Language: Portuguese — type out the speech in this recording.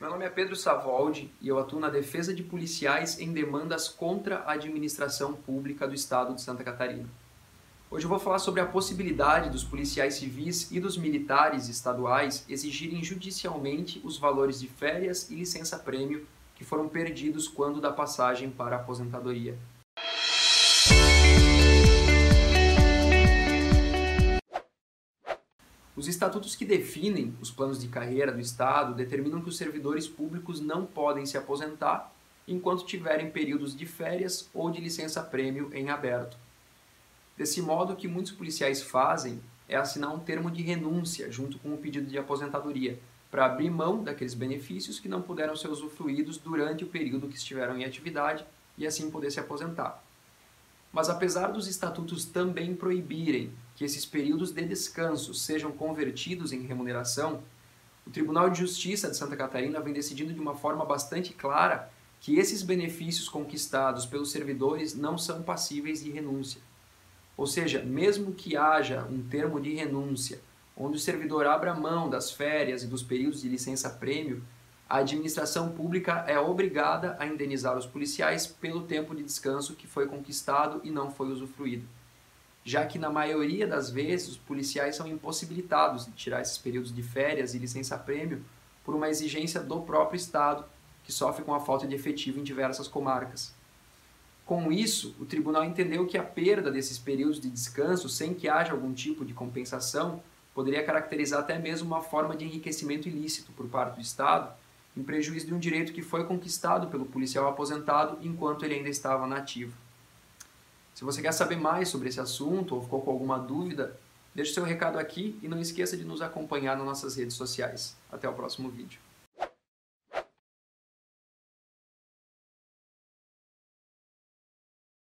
Meu nome é Pedro Savoldi e eu atuo na defesa de policiais em demandas contra a administração pública do Estado de Santa Catarina. Hoje eu vou falar sobre a possibilidade dos policiais civis e dos militares estaduais exigirem judicialmente os valores de férias e licença-prêmio que foram perdidos quando da passagem para a aposentadoria. Os estatutos que definem os planos de carreira do Estado determinam que os servidores públicos não podem se aposentar enquanto tiverem períodos de férias ou de licença-prêmio em aberto. Desse modo, o que muitos policiais fazem é assinar um termo de renúncia junto com o pedido de aposentadoria, para abrir mão daqueles benefícios que não puderam ser usufruídos durante o período que estiveram em atividade e assim poder se aposentar. Mas apesar dos estatutos também proibirem que esses períodos de descanso sejam convertidos em remuneração, o Tribunal de Justiça de Santa Catarina vem decidindo de uma forma bastante clara que esses benefícios conquistados pelos servidores não são passíveis de renúncia. Ou seja, mesmo que haja um termo de renúncia, onde o servidor abra mão das férias e dos períodos de licença-prêmio, a administração pública é obrigada a indenizar os policiais pelo tempo de descanso que foi conquistado e não foi usufruído. Já que, na maioria das vezes, os policiais são impossibilitados de tirar esses períodos de férias e licença-prêmio por uma exigência do próprio Estado, que sofre com a falta de efetivo em diversas comarcas. Com isso, o tribunal entendeu que a perda desses períodos de descanso, sem que haja algum tipo de compensação, poderia caracterizar até mesmo uma forma de enriquecimento ilícito por parte do Estado em prejuízo de um direito que foi conquistado pelo policial aposentado enquanto ele ainda estava na ativa. Se você quer saber mais sobre esse assunto ou ficou com alguma dúvida, deixe seu recado aqui e não esqueça de nos acompanhar nas nossas redes sociais. Até o próximo vídeo.